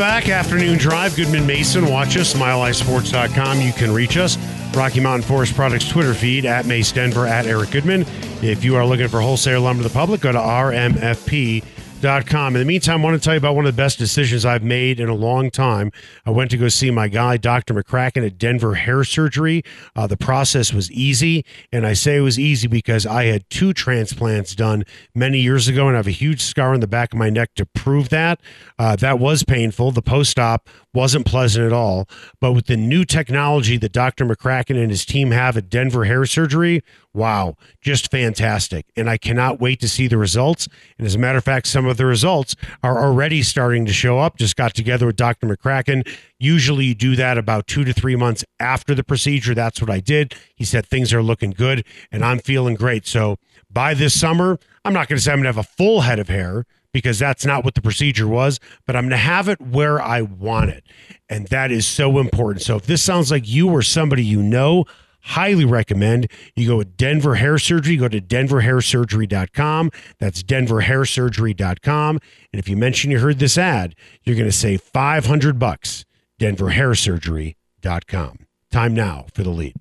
Back. Afternoon Drive. Goodman Mason. Watch us. milehighsports.com. You can reach us. Rocky Mountain Forest Products Twitter feed at Mace Denver at Eric Goodman. If you are looking for wholesale lumber to the public, go to RMFP.com. In the meantime, I want to tell you about one of the best decisions I've made in a long time. I went to go see my guy, Dr. McCracken, at Denver Hair Surgery. Uh, the process was easy, and I say it was easy because I had two transplants done many years ago, and I have a huge scar on the back of my neck to prove that. Uh, that was painful. The post op wasn't pleasant at all. But with the new technology that Dr. McCracken and his team have at Denver Hair Surgery, wow, just fantastic. And I cannot wait to see the results. And as a matter of fact, some of the results are already starting to show up. Just got together with Dr. McCracken. Usually you do that about two to three months after the procedure. That's what I did. He said things are looking good and I'm feeling great. So by this summer, I'm not going to say I'm going to have a full head of hair because that's not what the procedure was, but I'm going to have it where I want it. And that is so important. So if this sounds like you or somebody you know, highly recommend you go with Denver Hair Surgery, go to denverhairsurgery.com. That's denverhairsurgery.com. And if you mention you heard this ad, you're going to save 500 bucks. denverhairsurgery.com. Time now for the lead.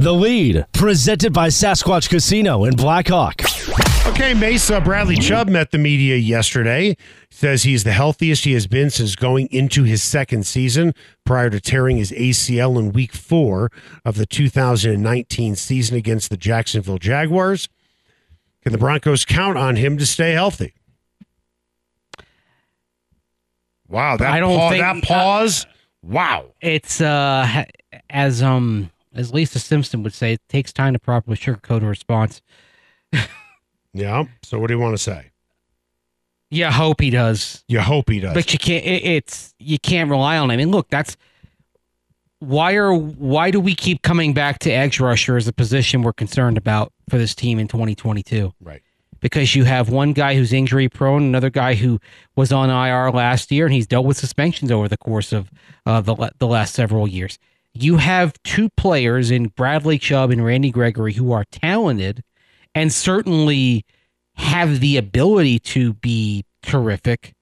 The lead, presented by Sasquatch Casino in Blackhawk. Okay, Mesa Bradley Chubb met the media yesterday. Says he's the healthiest he has been since going into his second season prior to tearing his ACL in week four of the 2019 season against the Jacksonville Jaguars. Can the Broncos count on him to stay healthy? Wow, that, I don't pa- think- that pause. wow. It's uh as um as Lisa Simpson would say, it takes time to properly sugarcoat a response. Yeah. So what do you want to say? You hope he does, You hope he does. but you can't. It, it's you can't rely on him. I mean, look, that's why are why do we keep coming back to edge rusher as a position we're concerned about for this team in 2022? right. because you have one guy who's injury prone, another guy who was on IR last year, and he's dealt with suspensions over the course of uh, the the last several years. You have two players in Bradley Chubb and Randy Gregory who are talented and certainly have the ability to be terrific,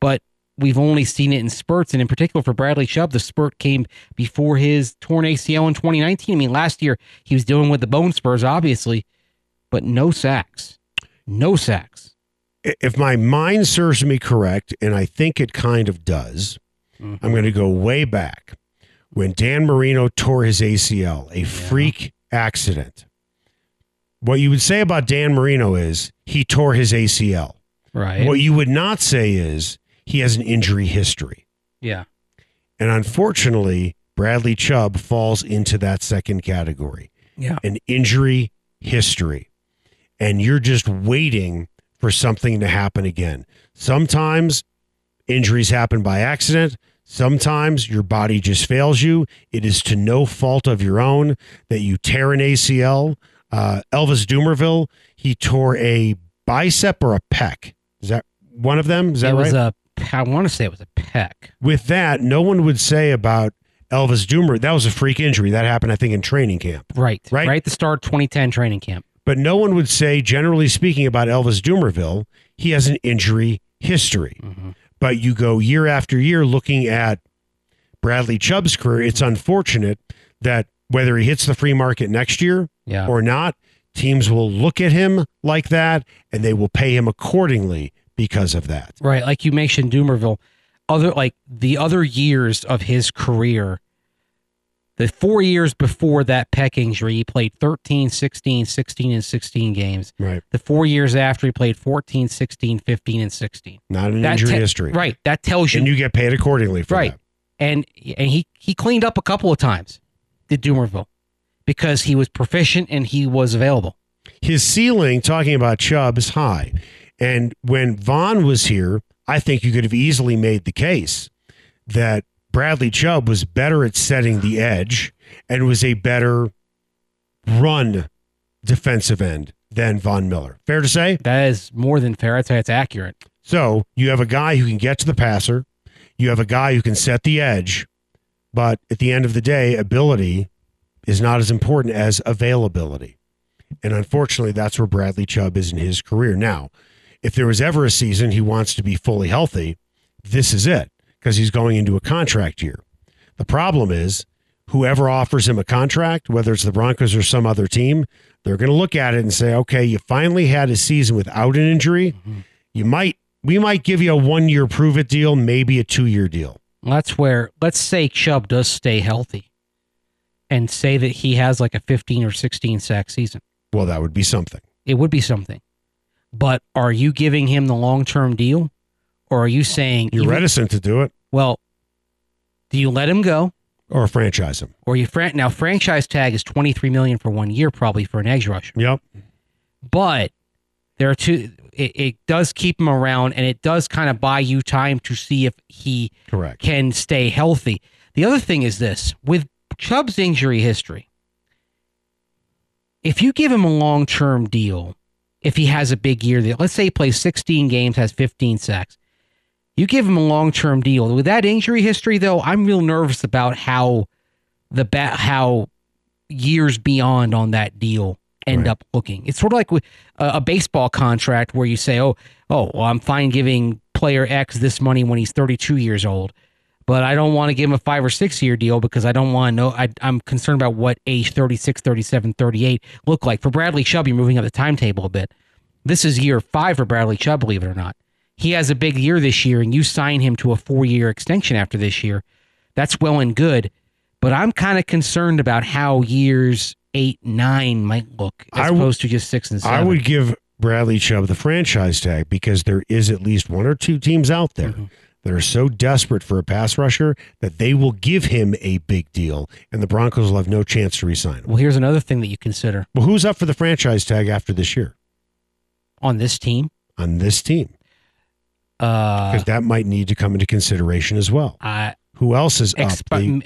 but we've only seen it in spurts. And in particular for Bradley Chubb, the spurt came before his torn ACL in 2019. I mean, last year he was dealing with the bone spurs, obviously, but no sacks. No sacks. if my mind serves me correct, and I think it kind of does, mm-hmm. I'm going to go way back when Dan Marino tore his ACL, a freak accident. What you would say about Dan Marino is he tore his ACL. Right. What you would not say is he has an injury history. yeah. And unfortunately, Bradley Chubb falls into that second category Yeah. an injury history. And you're just waiting for something to happen again. Sometimes injuries happen by accident. Sometimes your body just fails you. It is to no fault of your own that you tear an ACL. Uh, Elvis Dumervil, he tore a bicep or a pec. Is that one of them? Is that it right? was a. I want to say it was a peck. With that, no one would say about Elvis Dumer. That was a freak injury. That happened, I think, in training camp. Right. Right. Right at the start of 2010 training camp. But no one would say, generally speaking, about Elvis Dumervil, he has an injury history. But you go year after year looking at Bradley Chubb's career, it's unfortunate that whether he hits the free market next year Yeah. or not, teams will look at him like that and they will pay him accordingly because of that. Right. Like you mentioned Dumervil. Other like the other years of his career, the four years before that pec injury, he played 13, 16, 16, and 16 games. Right. The four years after, he played 14, 16, 15, and 16. Not an That injury te- history. Right. That tells you. And you get paid accordingly for right. that. And and he he cleaned up a couple of times, did Dumervil. because he was proficient and he was available. His ceiling, talking about Chubb, is high. And when Von was here, I think you could have easily made the case that Bradley Chubb was better at setting the edge and was a better run defensive end than Von Miller. Fair to say? That is more than fair. I'd say it's accurate. So you have a guy who can get to the passer, you have a guy who can set the edge, but at the end of the day, ability is not as important as availability. And unfortunately, that's where Bradley Chubb is in his career. Now, if there was ever a season he wants to be fully healthy, this is it because he's going into a contract year. The problem is, whoever offers him a contract, whether it's the Broncos or some other team, they're going to look at it and say, okay, you finally had a season without an injury. Mm-hmm. You might, we might give you a one year prove it deal, maybe a two year deal. That's where, let's say Chubb does stay healthy and say that he has like a 15 or 16 sack season. Well, that would be something. It would be something. But are you giving him the long term deal? Or are you saying you're even, reticent to do it? Well, do you let him go? Or franchise him. Or you fran- now franchise tag is twenty three million for one year, probably for an edge rusher. Yep. But there are two it, it does keep him around and it does kind of buy you time to see if he Correct. can stay healthy. The other thing is this with Chubb's injury history, if you give him a long term deal, if he has a big year, let's say he plays 16 games, has 15 sacks, you give him a long term deal. With that injury history, though, I'm real nervous about how the bat, how years beyond on that deal end right. up looking. It's sort of like a, baseball contract where you say, "Oh, oh, well, I'm fine giving player X this money when he's 32 years old." but I don't want to give him a five or six year deal because I don't want to know. I, am concerned about what age 36, 37, 38 look like. For Bradley Chubb, you're moving up the timetable a bit. This is year five for Bradley Chubb, believe it or not. He has a big year this year, and you sign him to a four year extension after this year. That's well and good. But I'm kind of concerned about how years eight, nine might look as w- opposed to just six and seven. I would give Bradley Chubb the franchise tag because there is at least one or two teams out there. Mm-hmm that are so desperate for a pass rusher that they will give him a big deal, and the Broncos will have no chance to resign him. Well, here's another thing that you consider. Well, who's up for the franchise tag after this year? On this team? On this team. Because uh, that might need to come into consideration as well. Uh, Who else is exp- up? The,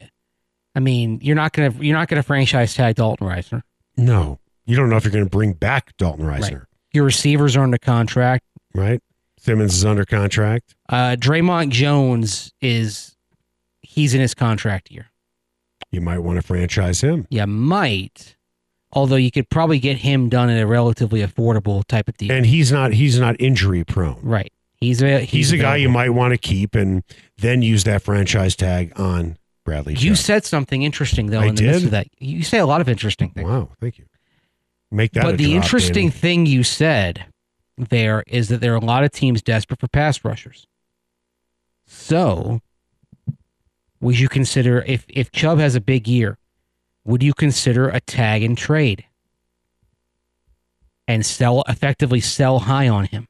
I mean, you're not gonna you're not gonna franchise tag Dalton Risner. No, you don't know if you're going to bring back Dalton Risner. Right. Your receivers are under contract, right? Simmons is under contract. Uh, Dre'Mont Jones is he's in his contract year. You might want to franchise him. You might, although you could probably get him done at a relatively affordable type of deal. And he's not he's not injury prone. Right. He's a he's, he's a guy you might want to keep and then use that franchise tag on Bradley. You said something interesting though I in the did? midst of that. You say a lot of interesting things. Wow, thank you. Make that. But the drop, interesting Danny. thing you said there is that there are a lot of teams desperate for pass rushers. So, would you consider if if Chubb has a big year, would you consider a tag and trade and sell effectively sell high on him?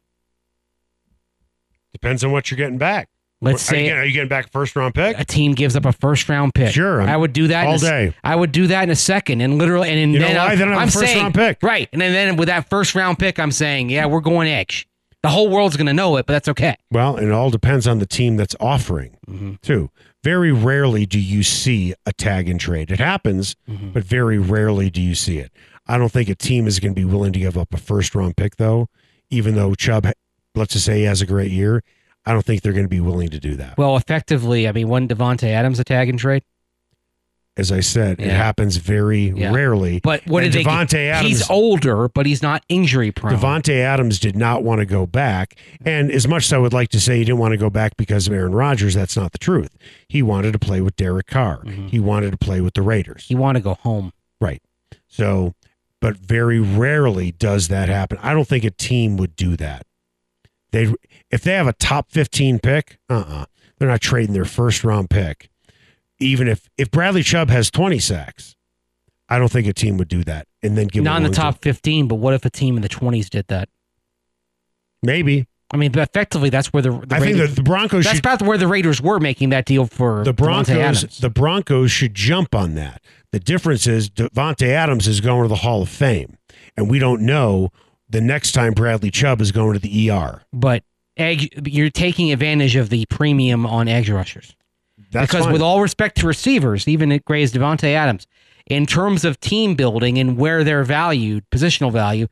Depends on what you're getting back. Let's are say you, are you getting back a first round pick? A team gives up a first round pick. Sure, i would do that all a, day. I would do that in a second, and literally, and, and you then? I'm, Then I'm first saying, round pick, right? And then, then with that first round pick, I'm saying, yeah, we're going edge. The whole world's going to know it, but that's okay. Well, it all depends on the team that's offering, mm-hmm. too. Very rarely do you see a tag and trade. It happens, mm-hmm. but very rarely do you see it. I don't think a team is going to be willing to give up a first round pick, though, even though Chubb, let's just say he has a great year. I don't think they're going to be willing to do that. Well, effectively, I mean, one Davante Adams a tag and trade? As I said, Yeah. it happens very Yeah. rarely. But what And did they Adams? He's older, but he's not injury prone. Davante Adams did not want to go back. And as much as I would like to say he didn't want to go back because of Aaron Rodgers, that's not the truth. He wanted to play with Derek Carr. Mm-hmm. He wanted to play with the Raiders. he wanted to go home. Right. So, but very rarely does that happen. I don't think a team would do that. They if they have a top 15 pick, uh-uh. They're not trading their first round pick. Even if if Bradley Chubb has 20 sacks, I don't think a team would do that and then give Not in the one top 15, but what if a team in the 20s did that? Maybe. I mean, effectively, that's where the, the I think the, the Broncos that's should about where the Raiders were making that deal for the Broncos Adams. the Broncos should jump on that. The difference is Davante Adams is going to the Hall of Fame, and we don't know the next time Bradley Chubb is going to the ER. but edge, you're taking advantage of the premium on edge rushers. That's because fine. with all respect to receivers, even at Gray's Davante Adams, in terms of team building and where they're valued, positional value,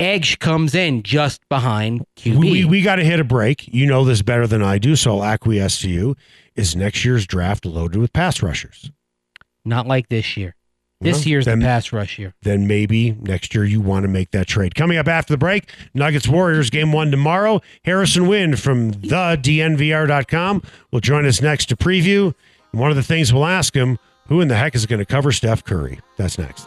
edge comes in just behind QB. we, we, we got to hit a break. You know this better than I do, so I'll acquiesce to you. Is next year's draft loaded with pass rushers? Not like this year. This year's then- the pass rush year. then maybe next year you want to make that trade. Coming up after the break, Nuggets Warriors game one tomorrow. Harrison Wind from the DNVR.com will join us next to preview. And one of the things we'll ask him who in the heck is going to cover Steph Curry? That's next.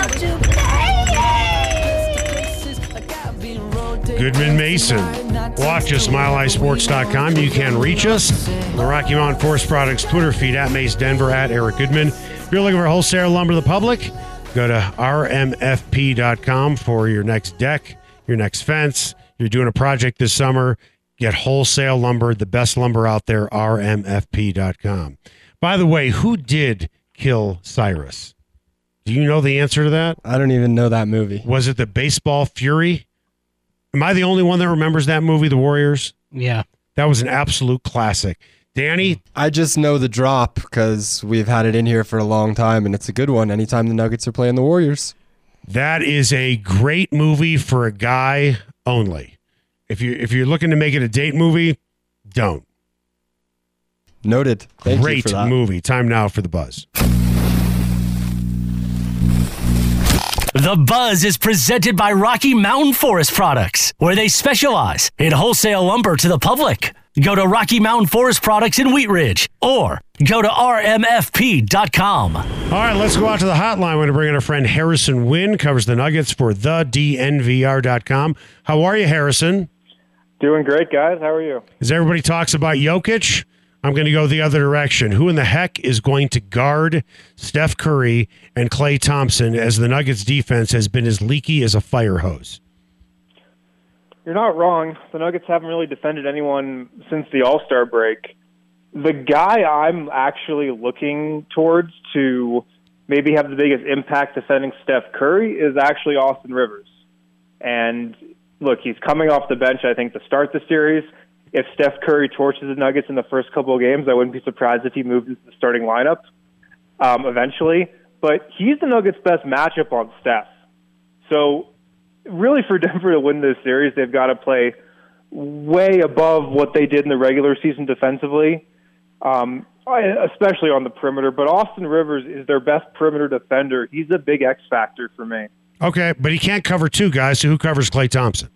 Goodman Mason. Watch us, milehighsports.com. You can reach us. The Rocky Mountain Forest Products Twitter feed at Mace Denver at Eric Goodman. If you're looking for wholesale lumber to the public, go to rmfp.com for your next deck, your next fence. You're doing a project this summer, get wholesale lumber, the best lumber out there, rmfp.com. By the way, who did kill Cyrus? Do you know the answer to that? I don't even know that movie. Was it the baseball fury? Am I the only one that remembers that movie, The Warriors? Yeah. That was an absolute classic. Danny, I just know the drop because we've had it in here for a long time, and it's a good one. Anytime the Nuggets are playing the Warriors, that is a great movie for a guy only. If you if you're looking to make it a date movie, don't. noted. Thank you great for that. movie. Time now for the buzz. The Buzz is presented by Rocky Mountain Forest Products, where they specialize in wholesale lumber to the public. Go to Rocky Mountain Forest Products in Wheat Ridge or go to rmfp.com. All right, let's go out to the hotline. We're going to bring in our friend Harrison Wind, covers the Nuggets for the DNVR.com. How are you, Harrison? Doing great, guys. How are you? As everybody talks about Jokic, I'm going to go the other direction. Who in the heck is going to guard Steph Curry and Klay Thompson as the Nuggets defense has been as leaky as a fire hose? You're not wrong. The Nuggets haven't really defended anyone since the All Star break. The guy I'm actually looking towards to maybe have the biggest impact defending Steph Curry is actually Austin Rivers. And look, he's coming off the bench, I think, to start the series. If Steph Curry torches the Nuggets in the first couple of games, I wouldn't be surprised if he moved into the starting lineup um, eventually. But he's the Nuggets' best matchup on Steph. So, really, for Denver to win this series, they've got to play way above what they did in the regular season defensively, um, especially on the perimeter. But Austin Rivers is their best perimeter defender. He's a big X factor for me. Okay, but he can't cover two guys. So who covers Klay Thompson?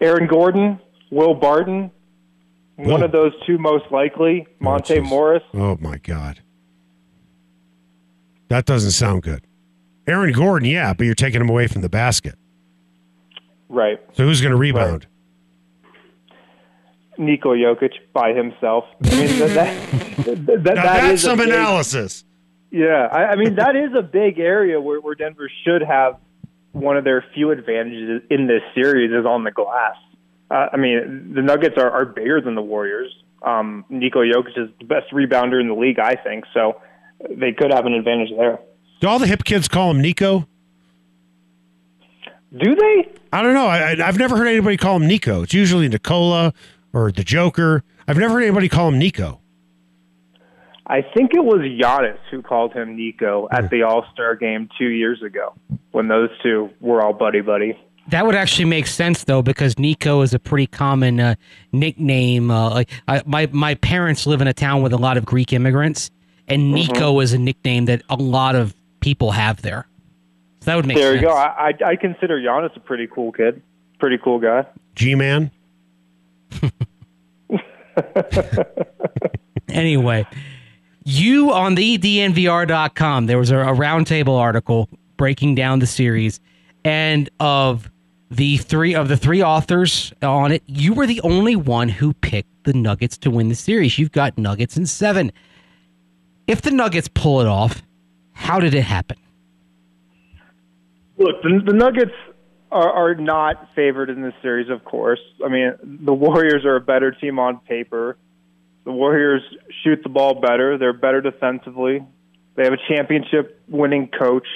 Aaron Gordon, Will Barton, one of those two most likely. Oh, Monte jeez. Morris. Oh my God, that doesn't sound good. Aaron Gordon, yeah, but you're taking him away from the basket. Right. So who's going to rebound? Niko Jokic by himself. I mean, that, that, that, that, that's is some big- analysis. Yeah, I, I mean that is a big area where, where Denver should have one of their few advantages in this series is on the glass. Uh, I mean, the Nuggets are, are bigger than the Warriors. Um, Nico Jokic is the best rebounder in the league, I think. So they could have an advantage there. Do all the hip kids call him Nico? Do they? I don't know. I, I've never heard anybody call him Nico. It's usually Nicola or the Joker. I've never heard anybody call him Nico. I think it was Giannis who called him Nico at the All Star game two years ago when those two were all buddy buddy. That would actually make sense though, because Nico is a pretty common uh, nickname. Uh, like I, my my parents live in a town with a lot of Greek immigrants, and Nico is a nickname that a lot of people have there. So that would make sense. There sense. you go. I, I I consider Giannis a pretty cool kid, pretty cool guy. G Man. Anyway, you on the dnvr.com, there was a, a roundtable article breaking down the series, and of the three of the three authors on it, you were the only one who picked the Nuggets to win the series. You've got Nuggets in seven. If the Nuggets pull it off, how did it happen? Look, the, the Nuggets are, are not favored in this series, of course. I mean, the Warriors are a better team on paper. The Warriors shoot the ball better. They're better defensively. They have a championship winning coach.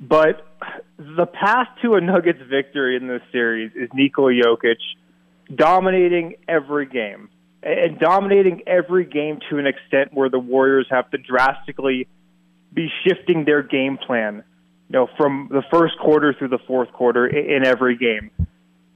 But the path to a Nuggets victory in this series is Nikola Jokic dominating every game and dominating every game to an extent where the Warriors have to drastically be shifting their game plan, you know, from the first quarter through the fourth quarter in every game.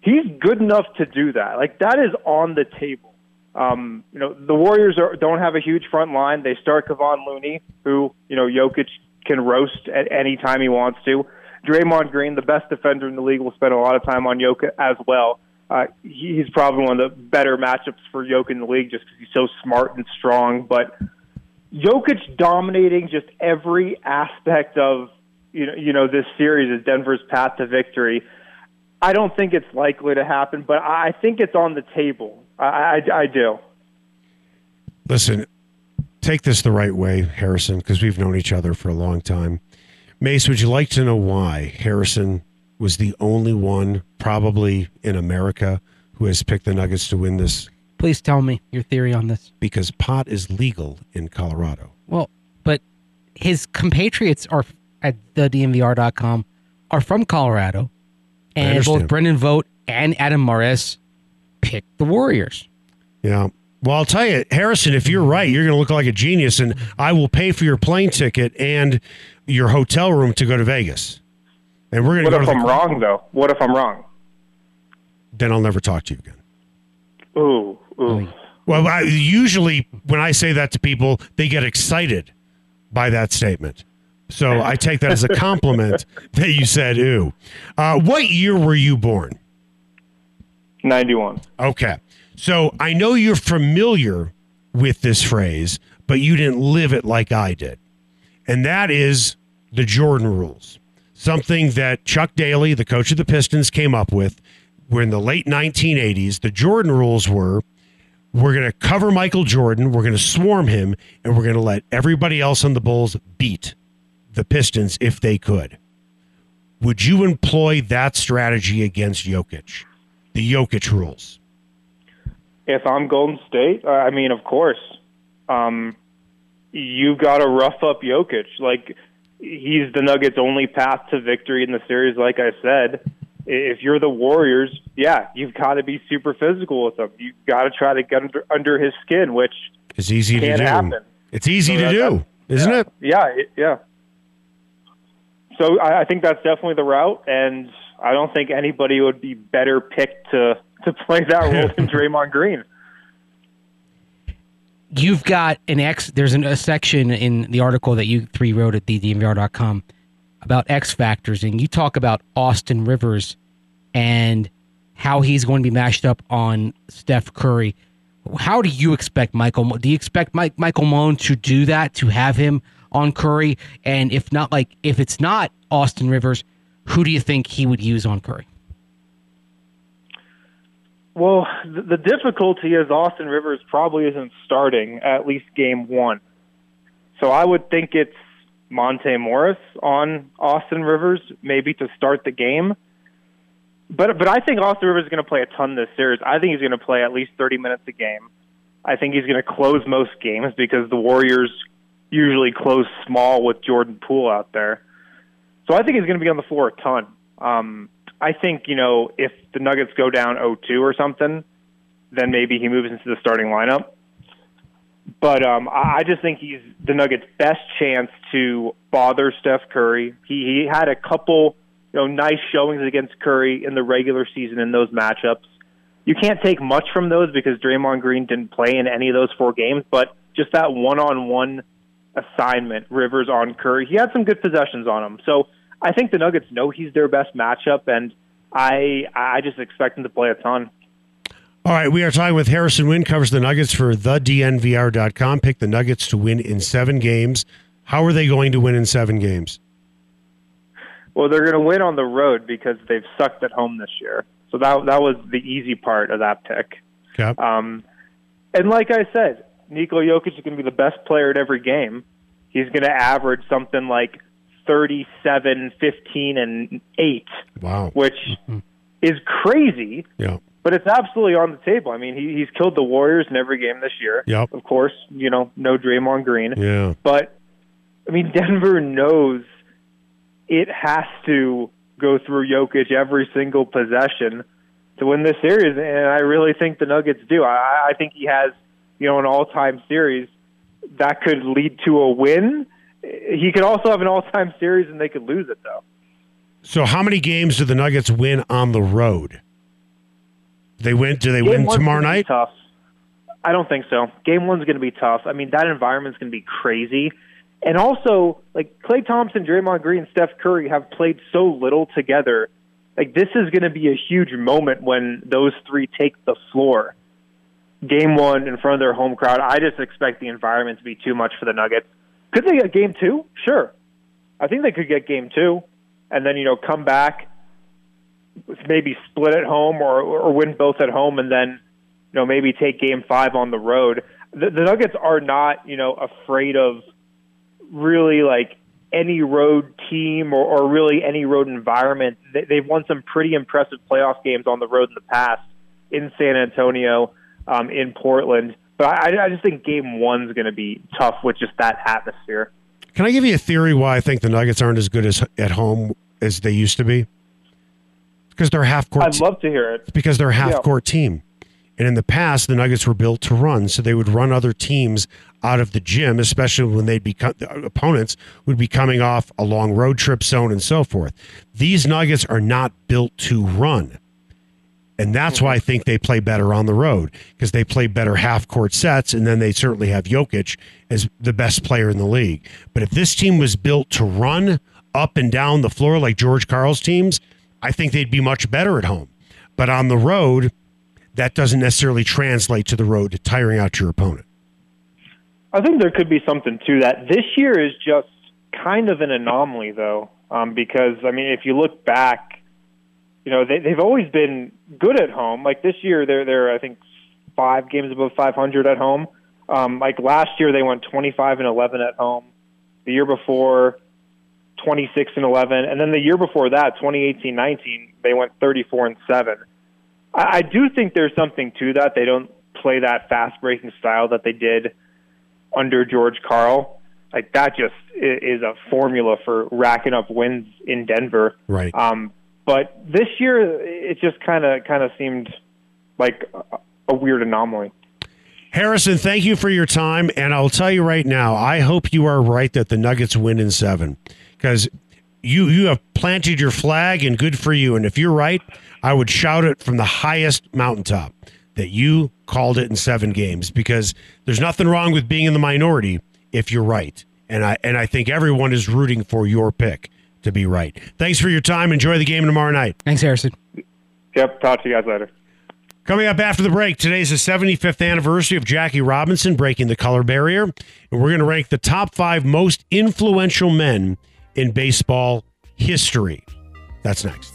He's good enough to do that. Like that is on the table. Um, you know, the Warriors are, don't have a huge front line. They start Kevon Looney, who you know Jokic can roast at any time he wants to. Draymond Green, the best defender in the league, will spend a lot of time on Jokic as well. Uh, he's probably one of the better matchups for Jokic in the league just because he's so smart and strong. But Jokic dominating just every aspect of you know you know this series is Denver's path to victory. I don't think it's likely to happen, but I think it's on the table. I, I, I do. Listen, take this the right way, Harrison, because we've known each other for a long time. Mace, would you like to know why Harrison was the only one, probably in America, who has picked the Nuggets to win this? Please tell me your theory on this. Because pot is legal in Colorado. Well, but his compatriots are at the DNVR.com are from Colorado, and both. Brendan Vogt and Adam Mares picked the Warriors. Yeah. Well, I'll tell you, Harrison, if you're right, you're going to look like a genius, and I will pay for your plane ticket and your hotel room to go to Vegas. And we're going to What go if to. I'm wrong, though? What if I'm wrong? Then I'll never talk to you again. Ooh, ooh. Well, I, usually when I say that to people, they get excited by that statement. So I take that as a compliment that you said, ooh. Uh, what year were you born? 91. Okay. So I know you're familiar with this phrase, but you didn't live it like I did. And that is the Jordan rules. Something that Chuck Daly, the coach of the Pistons, came up with. Where in the late 1980s, the Jordan rules were we're going to cover Michael Jordan, we're going to swarm him, and we're going to let everybody else on the Bulls beat the Pistons if they could. Would you employ that strategy against Jokic? The Jokic rules. If I'm Golden State, I mean, of course, um, you've got to rough up Jokic. Like he's the Nuggets' only path to victory in the series. Like I said, if you're the Warriors, yeah, you've got to be super physical with him. You've got to try to get under, under his skin, which is easy to do. happen. It's easy So to do, isn't it? yeah, it, yeah. So I, I think that's definitely the route, and I don't think anybody would be better picked to to play that role than Draymond Green. You've got an X. There's an, a section in the article that you three wrote at DNVR.com about X factors, and you talk about Austin Rivers and how he's going to be mashed up on Steph Curry. How do you expect Michael? Do you expect Mike, Michael Malone to do that to have him on Curry? And if not, like if it's not Austin Rivers, who do you think he would use on Curry? Well, the, the difficulty is Austin Rivers probably isn't starting at least game one. So I would think it's Monte Morris on Austin Rivers, maybe to start the game. But but I think Austin Rivers is going to play a ton this series. I think he's going to play at least 30 minutes a game. I think he's going to close most games because the Warriors usually close small with Jordan Poole out there. So I think he's going to be on the floor a ton. Um, I think, you know, if the Nuggets go down 0-2 or something, then maybe he moves into the starting lineup. but um, I just think he's the Nuggets' best chance to bother Steph Curry. He he had a couple you know nice showings against Curry in the regular season in those matchups. You can't take much from those because Draymond Green didn't play in any of those four games, but just that one-on-one assignment, Rivers on Curry, he had some good possessions on him. So I think the Nuggets know he's their best matchup, and I I just expect him to play a ton. All right, we are talking with Harrison Wind, covers the Nuggets for thednvr.com. Pick the Nuggets to win in seven games. How are they going to win in seven games? Well, they're going to win on the road because they've sucked at home this year. So that that was the easy part of that pick. Okay. Um, and like I said, Nikola Jokic is going to be the best player at every game. He's going to average something like 37, 15, and 8, Wow. which mm-hmm. is crazy, Yeah. but it's absolutely on the table. I mean, he, he's killed the Warriors in every game this year. Yep. Of course, you know, no Draymond Green. Yeah. But I mean, Denver knows it has to go through Jokic every single possession to win this series, and I really think the Nuggets do. I, I think he has, you know, an all-time series that could lead to a win. He could also have an all-time series, and they could lose it though. So, how many games do the Nuggets win on the road? They win. Do they Game win tomorrow night? Tough. I don't think so. Game one's going to be tough. I mean, that environment's going to be crazy. And also, like Klay Thompson, Draymond Green, and Steph Curry have played so little together. Like this is going to be a huge moment when those three take the floor. Game one in front of their home crowd. I just expect the environment to be too much for the Nuggets. Could they get game two? Sure. I think they could get game two, and then you know come back, maybe split at home or or win both at home, and then you know maybe take game five on the road. The, the Nuggets are not you know afraid of really like any road team or, or really any road environment. They, they've won some pretty impressive playoff games on the road in the past in San Antonio, um, in Portland. But I, I just think game one's going to be tough with just that atmosphere. Can I give you a theory why I think the Nuggets aren't as good as at home as they used to be? Because they're half court. I'd love to hear it. It's because they're a half Yeah. court team. And in the past, the Nuggets were built to run, so they would run other teams out of the gym, especially when they'd be the opponents would be coming off a long road trip zone and so forth. These Nuggets are not built to run. And that's why I think they play better on the road because they play better half court sets, and then they certainly have Jokic as the best player in the league. But if this team was built to run up and down the floor like George Karl's teams, I think they'd be much better at home. But on the road, that doesn't necessarily translate to the road to tiring out your opponent. I think there could be something to that. This year is just kind of an anomaly, though, um, because I mean, if you look back, you know they, they've always been good at home. Like this year, they're they're I think five games above 500 at home. Um, like last year, they went 25 and 11 at home. The year before, 26 and 11, and then the year before that, 2018-19, they went 34 and seven. I, I do think there's something to that. They don't play that fast breaking style that they did under George Karl. Like that just is a formula for racking up wins in Denver. Right. Um, but this year, it just kind of kind of seemed like a, weird anomaly. Harrison, thank you for your time. And I'll tell you right now, I hope you are right that the Nuggets win in seven because you you have planted your flag and good for you. And if you're right, I would shout it from the highest mountaintop that you called it in seven games because there's nothing wrong with being in the minority if you're right. And I and I think everyone is rooting for your pick to be right. Thanks for your time. Enjoy the game tomorrow night. Thanks, Harrison. Yep. Talk to you guys later. Coming up after the break, today's the 75th anniversary of Jackie Robinson breaking the color barrier. And we're going to rank the top five most influential men in baseball history. That's next.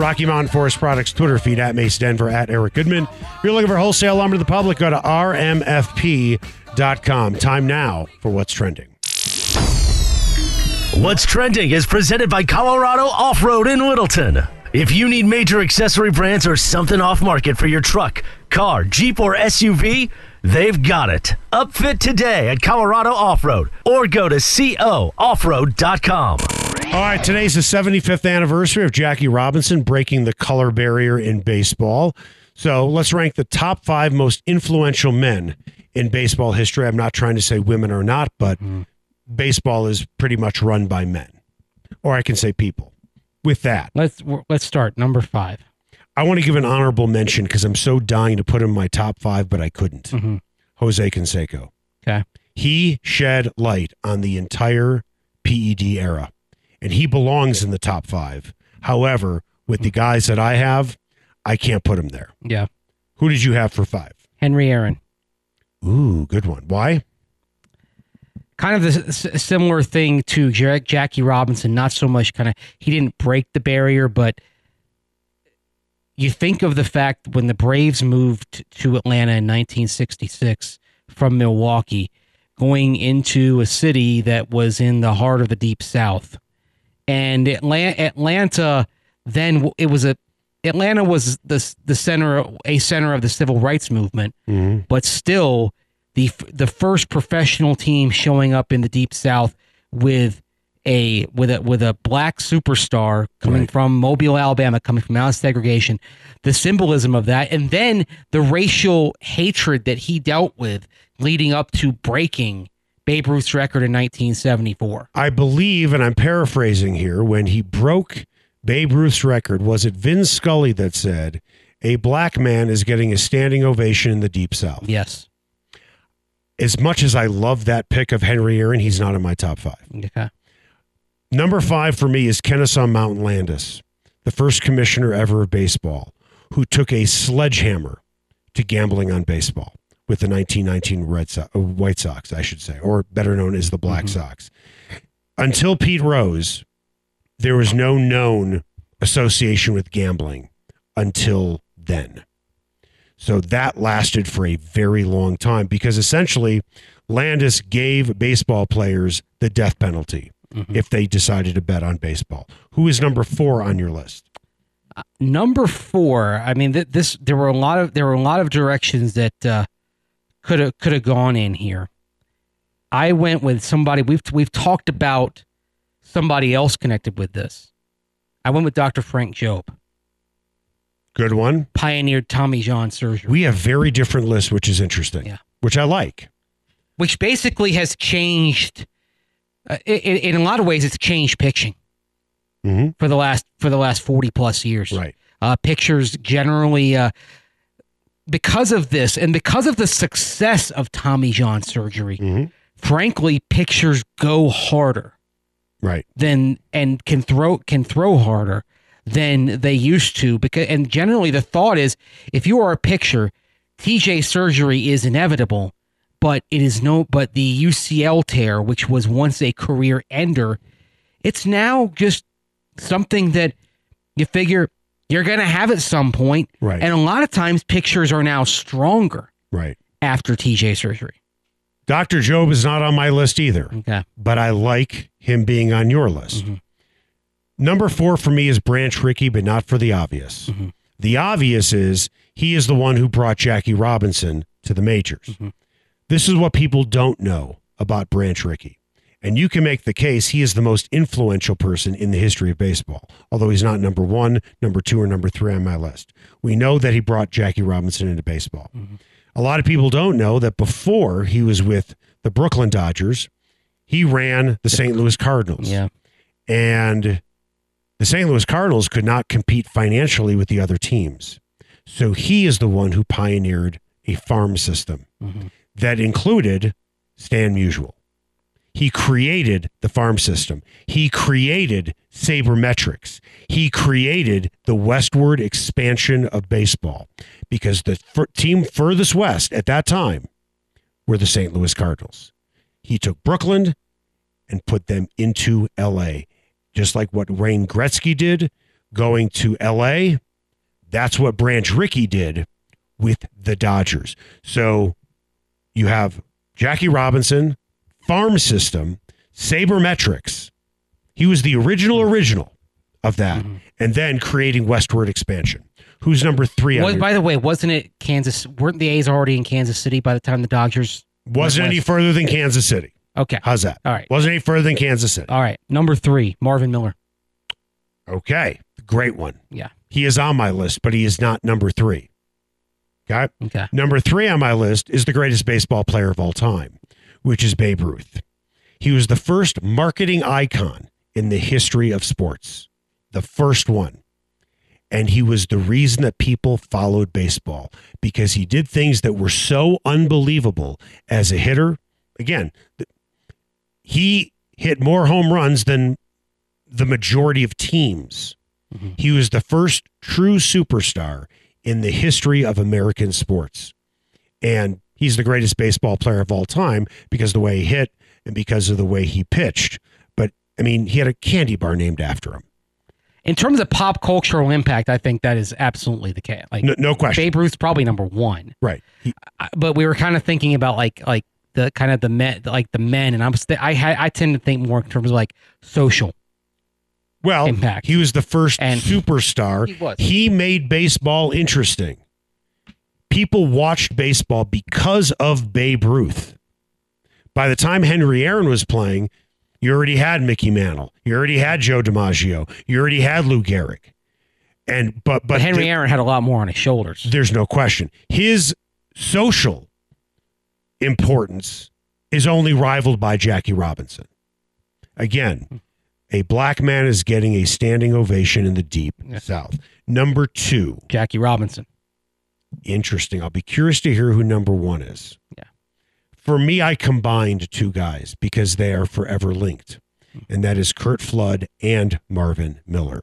Rocky Mountain Forest Products Twitter feed at Mace Denver at Eric Goodman. If you're looking for wholesale lumber to the public, go to rmfp.com. Time now for what's trending. What's trending is presented by Colorado Off Road in Littleton. If you need major accessory brands or something off market for your truck, car, Jeep, or SUV, they've got it. Upfit today at Colorado Off Road or go to cooffroad.com. All right, today's the 75th anniversary of Jackie Robinson breaking the color barrier in baseball. So let's rank the top five most influential men in baseball history. I'm not trying to say women are not, but baseball is pretty much run by men, or I can say people. With that, Let's let's start number five. I want to give an honorable mention because I'm so dying to put him in my top five, but I couldn't. Mm-hmm. Jose Canseco. Okay. He shed light on the entire PED era, and he belongs in the top five. However, with the guys that I have, I can't put him there. Yeah. Who did you have for five? Henry Aaron. Ooh, good one. Why? Kind of the s- similar thing to Jack- Jackie Robinson. Not so much kind of he didn't break the barrier, but you think of the fact when the Braves moved to Atlanta in 1966 from Milwaukee, going into a city that was in the heart of the Deep South, and Atlanta, Atlanta then it was a Atlanta was the the center a center of the civil rights movement, mm-hmm. but still the the first professional team showing up in the Deep South with a with a with a black superstar coming from Mobile, Alabama, coming from out of segregation, the symbolism of that, and then the racial hatred that he dealt with leading up to breaking Babe Ruth's record in 1974. I believe, and I'm paraphrasing here, when he broke Babe Ruth's record, was it Vin Scully that said, a black man is getting a standing ovation in the Deep South? Yes. As much as I love that pick of Henry Aaron, he's not in my top five. Okay. Number five for me is Kenesaw Mountain Landis, the first commissioner ever of baseball, who took a sledgehammer to gambling on baseball with the 1919 Red Sox, uh, White Sox, I should say, or better known as the Black Sox. Until Pete Rose, there was no known association with gambling until then. So that lasted for a very long time because essentially Landis gave baseball players the death penalty if they decided to bet on baseball. Who is number four on your list? Number four. I mean, th- this there were a lot of there were a lot of directions that uh, could have could have gone in here. I went with somebody we've we've talked about somebody else connected with this. I went with Dr. Frank Jobe, Good one. pioneered Tommy John surgery, We have very different lists, which is interesting, Yeah. which I like. which basically has changed. Uh, in a lot of ways, it's changed pitching Mhm. for the last for the last forty plus years. Right. uh, pictures generally uh, because of this and because of the success of Tommy John surgery. Mhm. Frankly, pictures go harder Right. than and can throw can throw harder than they used to because and generally the thought is if you are a picture, TJ surgery is inevitable, but it is no but the UCL tear, which was once a career ender, it's now just something that you figure you're going to have at some point. Right. And a lot of times pictures are now stronger Right. after TJ surgery. Dr. Jobe is not on my list either, Okay. but I like him being on your list. Mm-hmm. Number four for me is Branch Rickey, but not for the obvious. Mm-hmm. The obvious is he is the one who brought Jackie Robinson to the majors. Mm-hmm. This is what people don't know about Branch Rickey. And you can make the case he is the most influential person in the history of baseball, although he's not number one, number two, or number three on my list. We know that he brought Jackie Robinson into baseball. Mm-hmm. A lot of people don't know that before he was with the Brooklyn Dodgers, he ran the St. Louis Cardinals. Yeah. And the St. Louis Cardinals could not compete financially with the other teams. So he is the one who pioneered a farm system mm-hmm. that included Stan Musial. He created the farm system. He created sabermetrics. He created the westward expansion of baseball because the fir- team furthest west at that time were the St. Louis Cardinals. He took Brooklyn and put them into LA. Just like what Wayne Gretzky did going to LA, that's what Branch Rickey did with the Dodgers. So you have Jackie Robinson, Farm System, Sabermetrics. He was the original original of that, mm-hmm. and then creating Westward Expansion. Who's number three? Was, by the way, wasn't it Kansas? Weren't the A's already in Kansas City by the time the Dodgers? wasn't any further than Kansas City. Okay. How's that? All right. Wasn't any further than Kansas City. All right. Number three, Marvin Miller. Okay, great one. Yeah. He is on my list, but he is not number three. Okay. Okay. Number three on my list is the greatest baseball player of all time, which is Babe Ruth. He was the first marketing icon in the history of sports, the first one. And he was the reason that people followed baseball because he did things that were so unbelievable as a hitter. Again, he hit more home runs than the majority of teams. Mm-hmm. He was the first true superstar in the history of American sports. And he's the greatest baseball player of all time because of the way he hit and because of the way he pitched. But I mean, he had a candy bar named after him. In terms of pop cultural impact, I think that is absolutely the case. Like No, no question. Babe Ruth's probably number one. Right. He- but we were kind of thinking about like like the kind of the men like the men, and I'm th- I had I tend to think more in terms of like social. well, Impact. he was the first And- superstar. He was. He made baseball interesting. People watched baseball because of Babe Ruth. By the time Henry Aaron was playing, you already had Mickey Mantle. You already had Joe DiMaggio. You already had Lou Gehrig. And but but, But Henry the- Aaron had a lot more on his shoulders. there's no question. His social importance is only rivaled by Jackie Robinson. Again, a black man is getting a standing ovation in the deep south. Number two, Jackie Robinson. Interesting. I'll be curious to hear who number one is. Yeah. For me, I combined two guys because they are forever linked, hmm. and that is Curt Flood and Marvin Miller.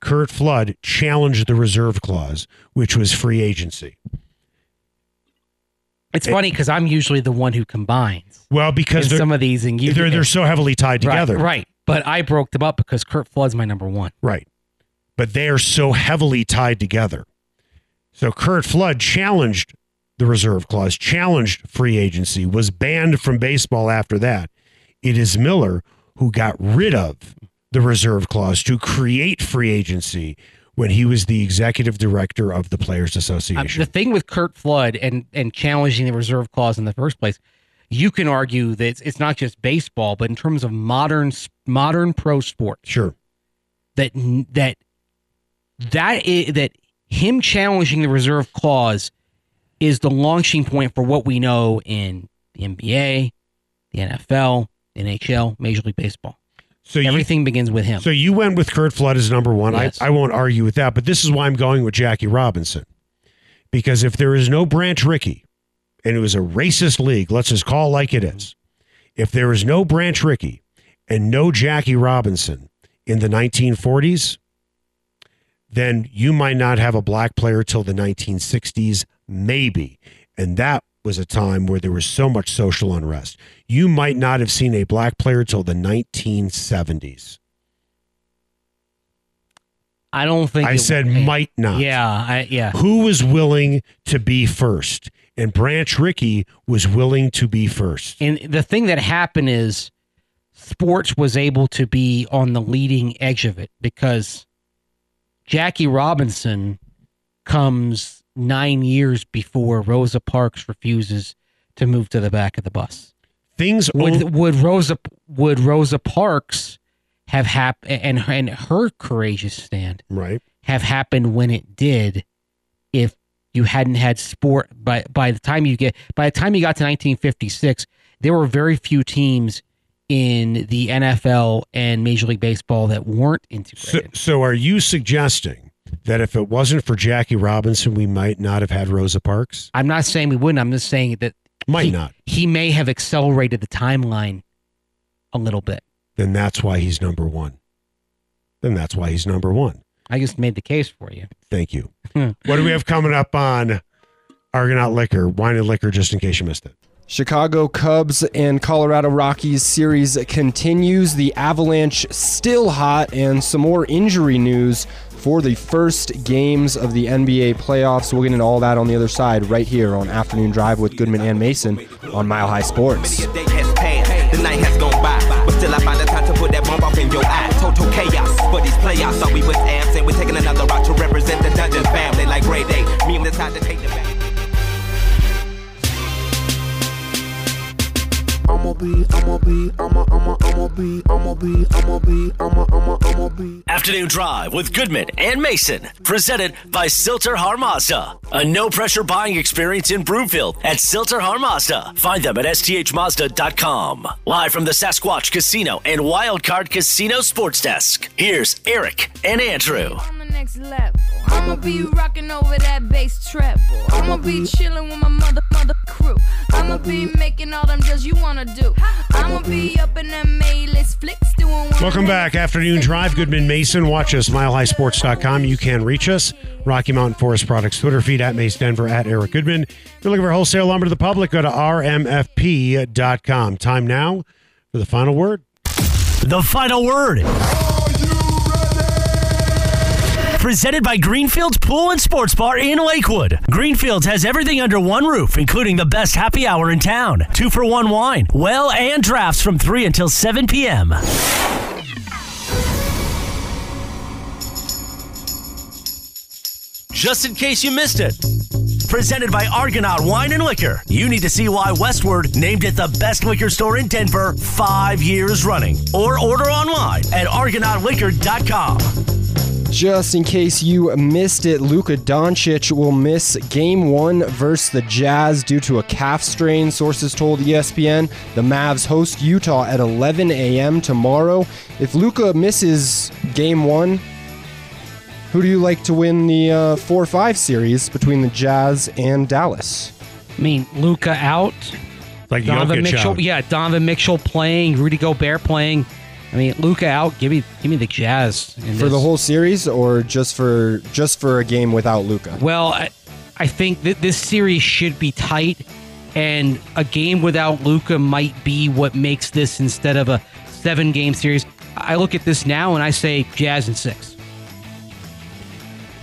Curt Flood challenged the reserve clause, which was free agency. It's eh. funny because I'm usually the one who combines Well, because some of these, and you they're, they're so heavily tied right, together. right. But I broke them up because Curt Flood's my number one. Right. But they are so heavily tied together. So Curt Flood challenged the reserve clause, challenged free agency, was banned from baseball after that. It is Miller who got rid of the reserve clause to create free agency when he was the executive director of the Players Um, Association. the thing with Curt Flood and and challenging the reserve clause in the first place, you can argue that it's, it's not just baseball, but in terms of modern modern pro sports, sure. that that that is, that him challenging the reserve clause is the launching point for what we know in the NBA, the NFL, NHL, Major League Baseball. So you, Everything begins with him. So you went with Curt Flood as number one. Yes. I, I won't argue with that, but this is why I'm going with Jackie Robinson. Because if there is no Branch Rickey, and it was a racist league, let's just call it like it is. If there is no Branch Rickey and no Jackie Robinson in the 1940s, then you might not have a black player till the 1960s, maybe. And that was a time where there was so much social unrest. You might not have seen a black player till the 1970s. I don't think I said might not. Yeah, I, yeah. Who was willing to be first? And Branch Rickey was willing to be first. And the thing that happened is sports was able to be on the leading edge of it because Jackie Robinson comes nine years before Rosa Parks refuses to move to the back of the bus. Things Would would Rosa would Rosa Parks have happened and and her courageous stand right. have happened when it did if you hadn't had sport by by the time you get by the time you got to 1956 there were very few teams in the NFL and Major League Baseball that weren't So, integrated. so are you suggesting that if it wasn't for Jackie Robinson, we might not have had Rosa Parks? I'm not saying we wouldn't. I'm just saying that Might he, not. He may have accelerated the timeline a little bit. Then that's why he's number one. Then that's why he's number one. I just made the case for you. Thank you. what do we have coming up on Argonaut Liquor, wine and liquor, just in case you missed it? Chicago Cubs and Colorado Rockies series continues. The Avalanche still hot, and some more injury news for the first games of the NBA playoffs. We'll get into all that on the other side right here on Afternoon Drive with Goodman and Mason on Mile High Sports. Still I find the time to put that off in your eye. Total chaos, but these playoffs thought we was absent. We're taking another route to represent the Dungeon family like Grey Day. And to take the back. I'ma be, I'ma be, I'ma, I'ma, I'ma be, I'ma be, I'ma be, I'ma, I'ma, I'ma be. Afternoon Drive with Goodman and Mason, presented by Sill-TerHar Mazda. A no pressure buying experience in Broomfield at Sill-TerHar Mazda. Find them at sthmazda.com. Live from the Sasquatch Casino and Wildcard Casino Sports Desk. Here's Eric and Andrew. next level. I'ma be rocking over that bass treble. I'ma be chilling with my mother mother crew. I'ma be making all them deals you wanna do. I'ma be up in them A-list flicks doing Welcome back. Afternoon Drive. Goodman Mason. Watch us, milehighsports.com. You can reach us. Rocky Mountain Forest Products Twitter feed at Mace Denver at Eric Goodman. If you're looking for wholesale lumber to the public, go to rmfp.com. Time now for the final word. The final word. Presented by Greenfields Pool and Sports Bar in Lakewood. Greenfields has everything under one roof, including the best happy hour in town. Two for one wine, well, and drafts from 3 until 7 p.m. Just in case you missed it. Presented by Argonaut Wine and Liquor. You need to see why Westward named it the best liquor store in Denver five years running. Or order online at argonautliquor.com. Just in case you missed it, Luka Doncic will miss game one versus the Jazz due to a calf strain, sources told ESPN. The Mavs host Utah at 11 a.m. tomorrow. If Luka misses game one, who do you like to win the uh, 4 5 series between the Jazz and Dallas? I mean, Luka out. Like Donovan Jokic Mitchell, out. yeah, Donovan Mitchell playing, Rudy Gobert playing. I mean, Luka out. Give me, give me the Jazz in For this. the whole series or just for just for a game without Luka. Well, I, I think that this series should be tight, and a game without Luka might be what makes this instead of a seven-game series. I look at this now and I say Jazz in six.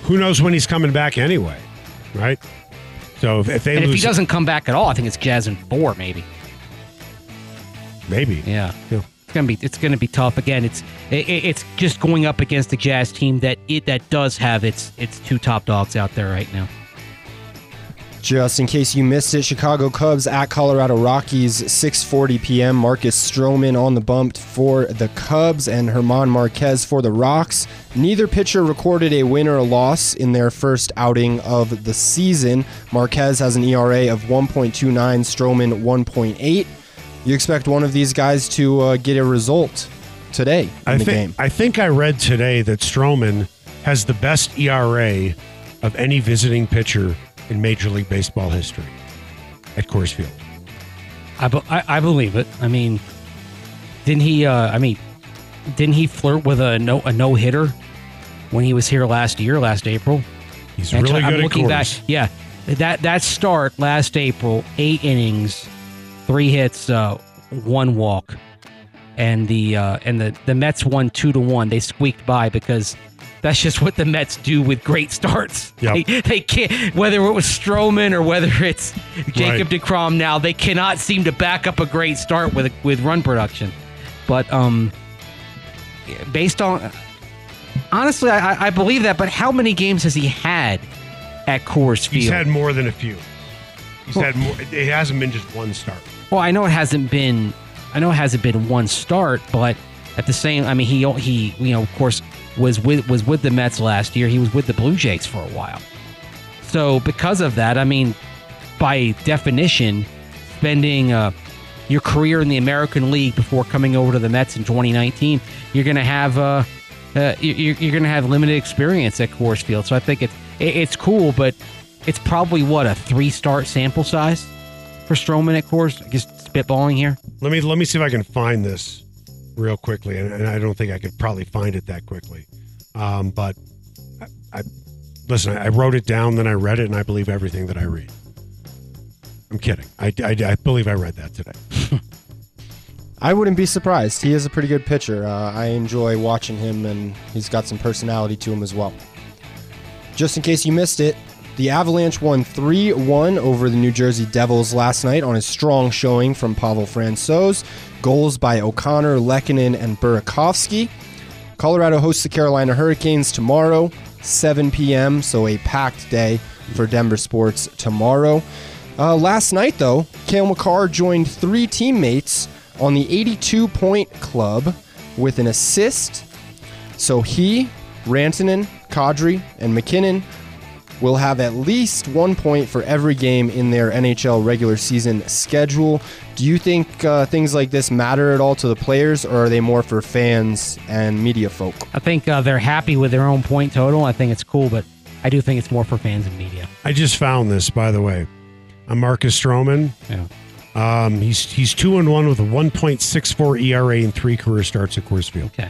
Who knows when he's coming back anyway, right? So if, if they and if lose, he doesn't come back at all, I think it's Jazz in four, maybe. maybe. Yeah. Yeah. It's gonna be it's gonna be tough. Again, it's it, it's just going up against the Jazz team that it that does have its its two top dogs out there right now. Just in case you missed it, Chicago Cubs at Colorado Rockies, 6:40 p.m. Marcus Stroman on the bump for the Cubs and German Marquez for the Rocks. Neither pitcher recorded a win or a loss in their first outing of the season. Marquez has an ERA of 1.29, Stroman 1.8. You expect one of these guys to uh, get a result today in I the think game. I think I read today that Stroman has the best ERA of any visiting pitcher in Major League Baseball history at Coors Field. I, be- I, I believe it. I mean, didn't he? Uh, I mean, didn't he flirt with a no a no hitter when he was here last year, last April? He's Actually, really good I'm at looking Coors. back. Yeah, that that start last April, eight innings, three hits, uh, one walk, and the uh, and the the Mets won two to one. They squeaked by because that's just what the Mets do with great starts. Yep. They, they can't whether it was Stroman or whether it's Jacob Right. deGrom. Now they cannot seem to back up a great start with with run production. But um, based on honestly, I, I believe that. But how many games has he had at Coors Field? He's had more than a few. He's had more. It hasn't been just one start. Well, I know it hasn't been, I know it hasn't been one start, but at the same, I mean, he he you know of course was with was with the Mets last year. He was with the Blue Jays for a while. So because of that, I mean, by definition, spending uh, your career in the American League before coming over to the Mets in 2019, you're going to have uh, uh, you're, you're going to have limited experience at Coors Field. So I think it's it- it's cool, but it's probably what a three start sample size for Stroman at Coors. Just spitballing here. Let me let me see if I can find this real quickly, and, and I don't think I could probably find it that quickly. Um, but I, I listen. I wrote it down, then I read it, and I believe everything that I read. I'm kidding. I, I, I believe I read that today. I wouldn't be surprised. He is a pretty good pitcher. Uh, I enjoy watching him, and he's got some personality to him as well. Just in case you missed it, the Avalanche won 3 1 over the New Jersey Devils last night on a strong showing from Pavel Francouz. Goals by O'Connor, Lehkonen, and Burakovsky. Colorado hosts the Carolina Hurricanes tomorrow, 7 p.m., so a packed day for Denver sports tomorrow. Uh, last night, though, Cale Makar joined three teammates on the 82 point club with an assist. So he, Rantanen, Kadri, and MacKinnon will have at least one point for every game in their NHL regular season schedule. Do you think uh, things like this matter at all to the players, or are they more for fans and media folk? I think uh, they're happy with their own point total. I think it's cool, but I do think it's more for fans and media. I just found this, by the way. I'm Marcus Stroman. Yeah. Um, he's he's two and one with a 1.64 ERA and three career starts at Coors Field. Okay.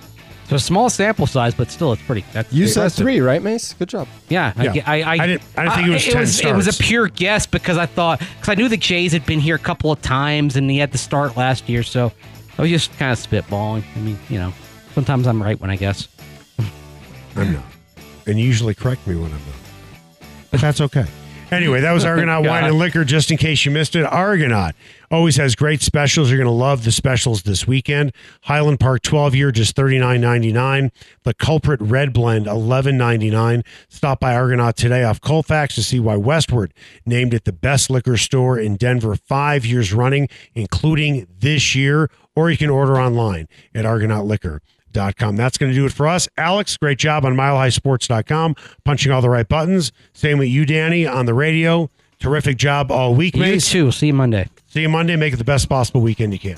So a small sample size, but still, it's pretty. That's You said impressive. three, right, Mace? Good job. Yeah, I Yeah. ge- I, I, I didn't- I didn't think it was 10 It was a pure guess because I thought because I knew the Jays had been here a couple of times and he had to start last year, so I was just kind of spitballing. I mean, you know, sometimes I'm right when I guess. I'm not. And you usually correct me when I'm not. But that's okay. Anyway, that was Argonaut Wine and Liquor. Just in case you missed it, Argonaut always has great specials. You're going to love the specials this weekend. Highland Park 12 year, just $39.99. The Culprit Red Blend, $11.99. Stop by Argonaut today off Colfax to see why Westward named it the best liquor store in Denver five years running, including this year. Or you can order online at That's going to do it for us. Alex, great job on milehighsports.com, punching all the right buttons. Same with you, Danny, on the radio. Terrific job all week, You too. See you Monday. See you Monday. Make it the best possible weekend you can.